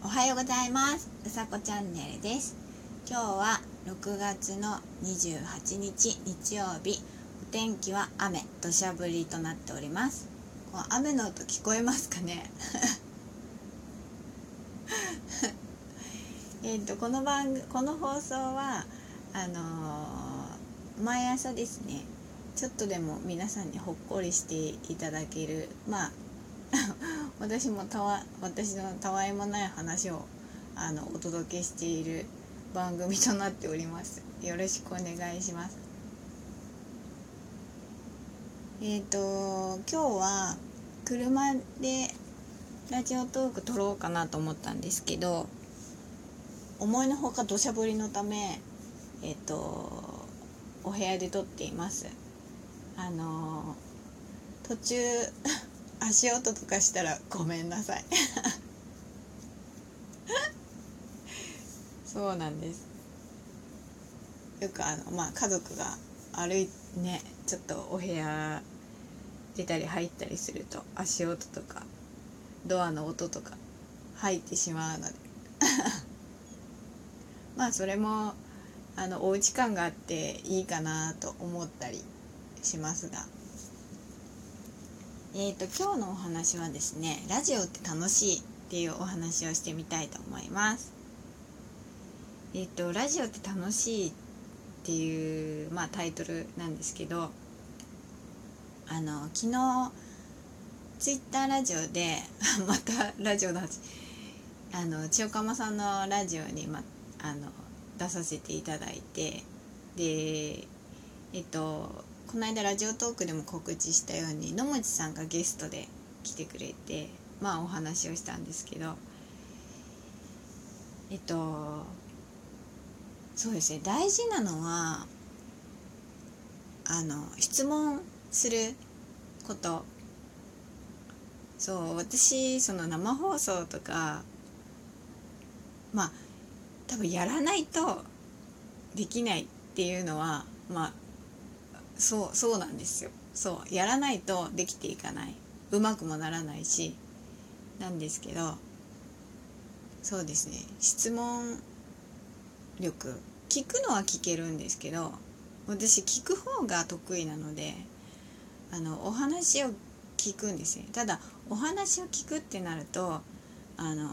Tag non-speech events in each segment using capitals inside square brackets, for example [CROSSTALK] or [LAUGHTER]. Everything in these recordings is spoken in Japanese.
おはようございます。うさこチャンネルです。今日は6月の28日日曜日。お天気は雨土砂降りとなっております。こう雨の音聞こえますかね？[LAUGHS] えっとこの番この放送はあのー、毎朝ですねちょっとでも皆さんにほっこりしていただけるまあ私もたわ私のたわいもない話をあのお届けしている番組となっております。よろしくお願いします。えっ、ー、と今日は車でラジオトーク撮ろうかなと思ったんですけど思いのほか土砂降りのためえっ、ー、とお部屋で撮っています。あの途中足音とかしたらごめんなさい。[LAUGHS] そうなんです。よくあのまあ家族が歩いねちょっとお部屋出たり入ったりすると足音とかドアの音とか入ってしまうので。[LAUGHS] まあそれもあのおうち感があっていいかなと思ったりしますが。えーと、今日のお話はですねラジオって楽しいっていうお話をしてみたいと思います。えっ、ー、とラジオって楽しいっていう、まあ、タイトルなんですけどあの昨日ツイッターラジオで [LAUGHS] またラジオの話あの千代釜さんのラジオに、ま、あの出させていただいてでえっとこの間ラジオトークでも告知したように野口さんがゲストで来てくれてまあお話をしたんですけどえっとそうですね大事なのはあの質問すること。そう私その生放送とかまあ多分やらないとできないっていうのはまあそうそうなんですよ。そうやらないとできていかない。うまくもならないしなんですけどそうですね。質問力。聞くのは聞けるんですけど私聞く方が得意なのであのお話を聞くんですよただお話を聞くってなるとあの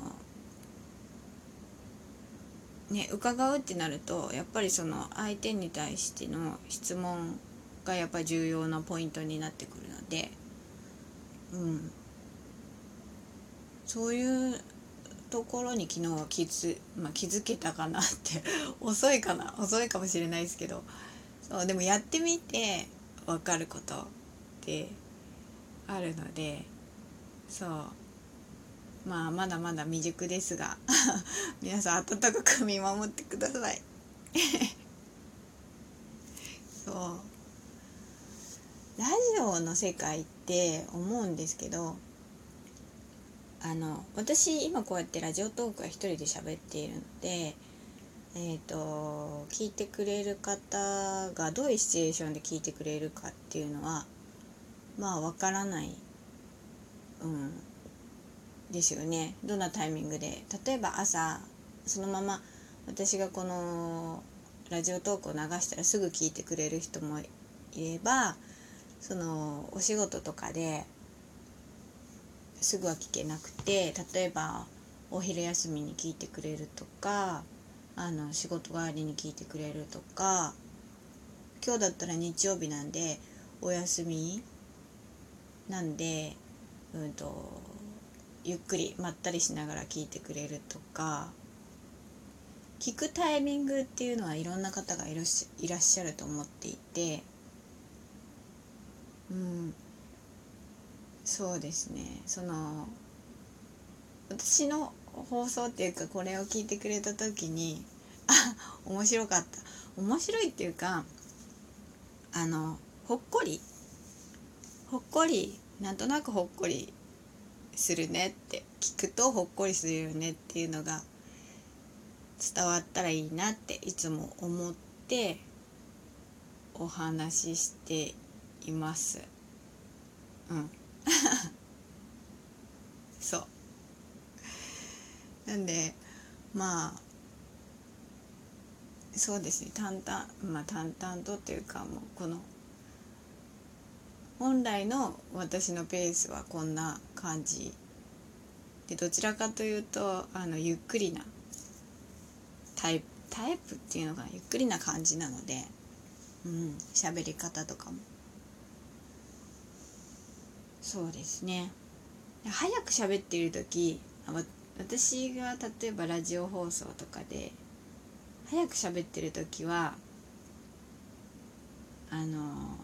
ね伺うってなるとやっぱりその相手に対しての質問がやっぱ重要なポイントになってくるので、うん、そういうところに昨日は気づ,、まあ、気づけたかなって [LAUGHS] 遅いかな遅いかもしれないですけど。そうでもやってみて分かることってあるのでそう。まあまだまだ未熟ですが [LAUGHS] 皆さん温かく見守ってください。[LAUGHS] そう。ラジオの世界って思うんですけどあの私今こうやってラジオトークは一人で喋っているのでえーと、聞いてくれる方がどういうシチュエーションで聞いてくれるかっていうのはまあわからない、うん、ですよね。どんなタイミングで。例えば朝そのまま私がこのラジオトークを流したらすぐ聞いてくれる人もいればそのお仕事とかですぐは聞けなくて例えばお昼休みに聞いてくれるとかあの仕事帰りに聞いてくれるとか今日だったら日曜日なんでお休みなんでうんとゆっくりまったりしながら聞いてくれるとか聞くタイミングっていうのはいろんな方がいらっしゃると思っていてうん。そうですね。その私の放送っていうかこれを聞いてくれた時に [LAUGHS] あ面白かった。面白いっていうかあのほっこり。ほっこりなんとなくほっこりするねって聞くとほっこりするよねっていうのが伝わったらいいなっていつも思ってお話ししています。うん。[LAUGHS] そう。なんでまあそうですね。淡々まあ淡々とっていうかもうこの本来の私のペースはこんな感じ。でどちらかというとあのゆっくりなタイプタイプっていうのがゆっくりな感じなのでうん喋り方とかも。そうですね。早く喋ってる時私が例えばラジオ放送とかで早く喋ってる時はあの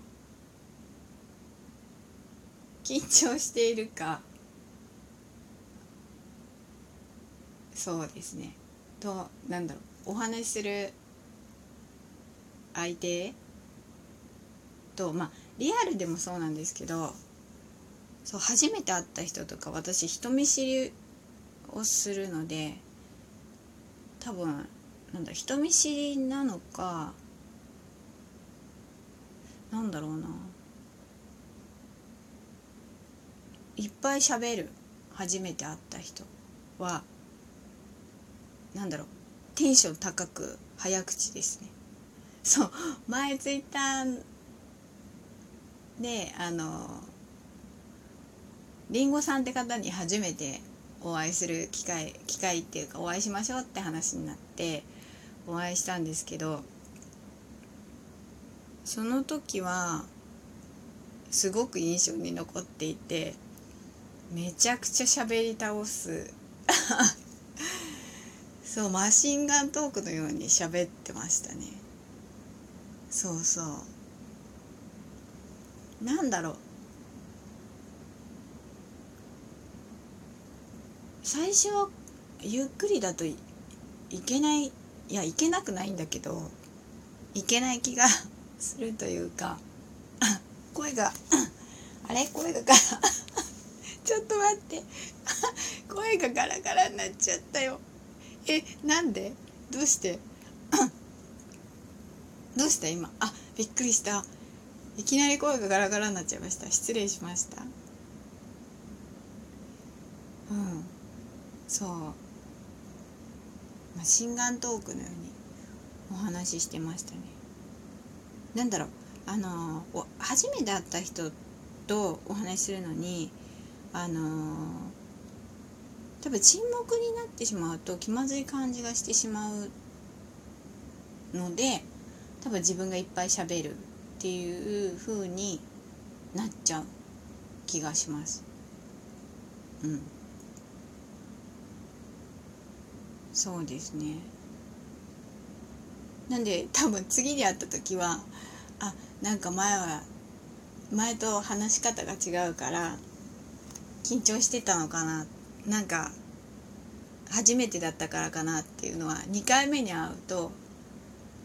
緊張しているかそうですね。となんだろうお話しする相手とまあリアルでもそうなんですけどそう初めて会った人とか私人見知りをするので多分なんだ人見知りなのかなんだろうな。いっぱい喋る。初めて会った人はなんだろう。テンション高く早口ですね。そう前ツイッターであのりんごさんって方に初めてお会いする機会機会っていうかお会いしましょうって話になってお会いしたんですけどその時はすごく印象に残っていてめちゃくちゃ喋り倒す。[LAUGHS] そうマシンガントークのように喋ってましたね。そうそう。なんだろう。最初はゆっくりだといけないいやいけなくないんだけどいけない気がするというか [LAUGHS] 声が [LAUGHS] あれ？声がガラ [LAUGHS] ちょっと待って。声がガラガラになっちゃったよ。えなんで？どうして？[COUGHS] どうした今？あびっくりした。いきなり声がガラガラになっちゃいました。失礼しました。うん。そうマシンガントークのようにお話ししてましたねなんだろうあの初めて会った人とお話しするのにあの、多分沈黙になってしまうと気まずい感じがしてしまうので多分自分がいっぱい喋るっていう風になっちゃう気がします。うん。そうですね。なんで多分次に会った時はあなんか前は前と話し方が違うから緊張してたのかな。なんか初めてだったからかなっていうのは2回目に会うと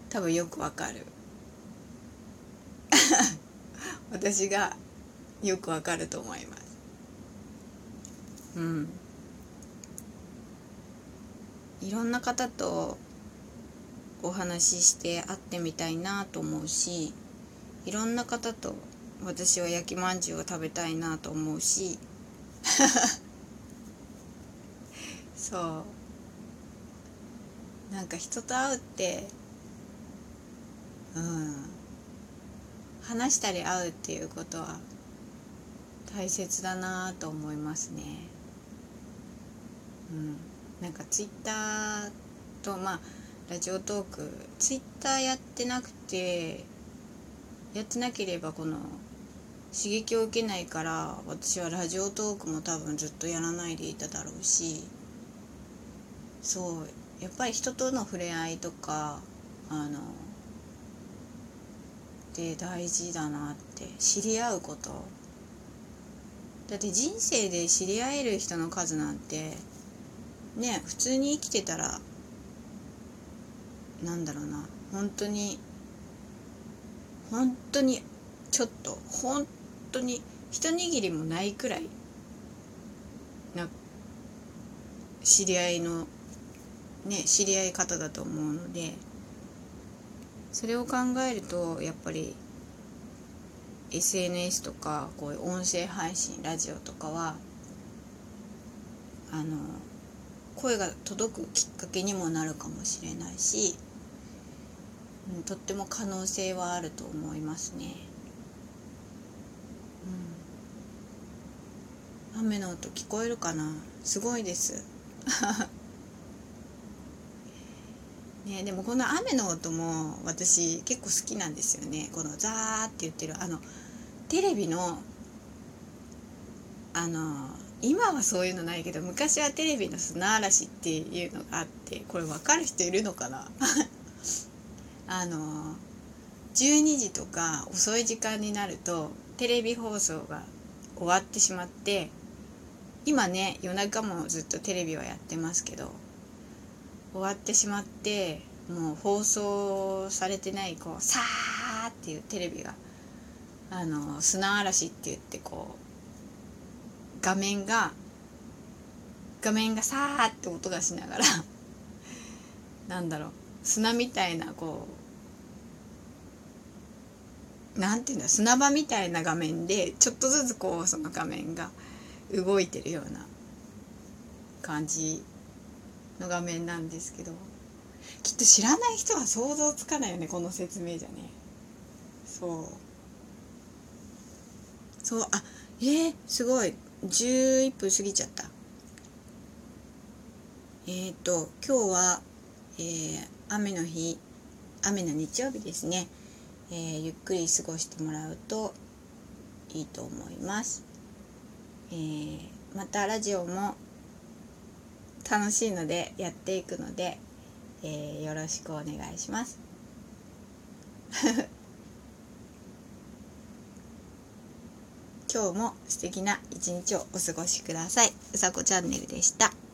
多分よくわかる。[LAUGHS] 私がよくわかると思います。うん。いろんな方とお話しして会ってみたいなと思うしいろんな方と私は焼きまんじゅうを食べたいなと思うし。[LAUGHS] そう。なんか人と会うってうん。話したり会うっていうことは大切だなと思いますね。うん。なんかツイッターとまあラジオトークツイッターやってなくてやってなければこの刺激を受けないから私はラジオトークも多分ずっとやらないでいただろうしそうやっぱり人との触れ合いとかあので大事だなって知り合うこと。だって人生で知り合える人の数なんてね普通に生きてたらなんだろうな本当に本当にちょっと本当に一握りもないくらいな知り合いのね知り合い方だと思うのでそれを考えるとやっぱり SNS とかこういう音声配信ラジオとかはあの声が届くきっかけにもなるかもしれないし、うん、とっても可能性はあると思いますね。うん、雨の音聞こえるかな？すごいです。[LAUGHS] ね、でもこの雨の音も私結構好きなんですよねこのザーって言ってるあのテレビのあの今はそういうのないけど昔はテレビの砂嵐っていうのがあってこれ分かる人いるのかな？[LAUGHS] あの12時とか遅い時間になるとテレビ放送が終わってしまって今ね夜中もずっとテレビはやってますけど終わってしまってもう放送されてないこうさーっていうテレビがあの砂嵐って言ってこう画面が画面がさーって音がしながら [LAUGHS] なんだろう砂みたいなこうなんていうんだ砂場みたいな画面でちょっとずつこうその画面が動いてるような感じの画面なんですけどきっと知らない人は想像つかないよねこの説明じゃね。そう。そうあえー、すごい。11分過ぎちゃった。えっ、ー、と今日は、えー、雨の日雨の日曜日ですね、えー、ゆっくり過ごしてもらうといいと思います、えー、またラジオも楽しいのでやっていくので、えー、よろしくお願いします。今日も素敵な一日をお過ごしください。うさこチャンネルでした。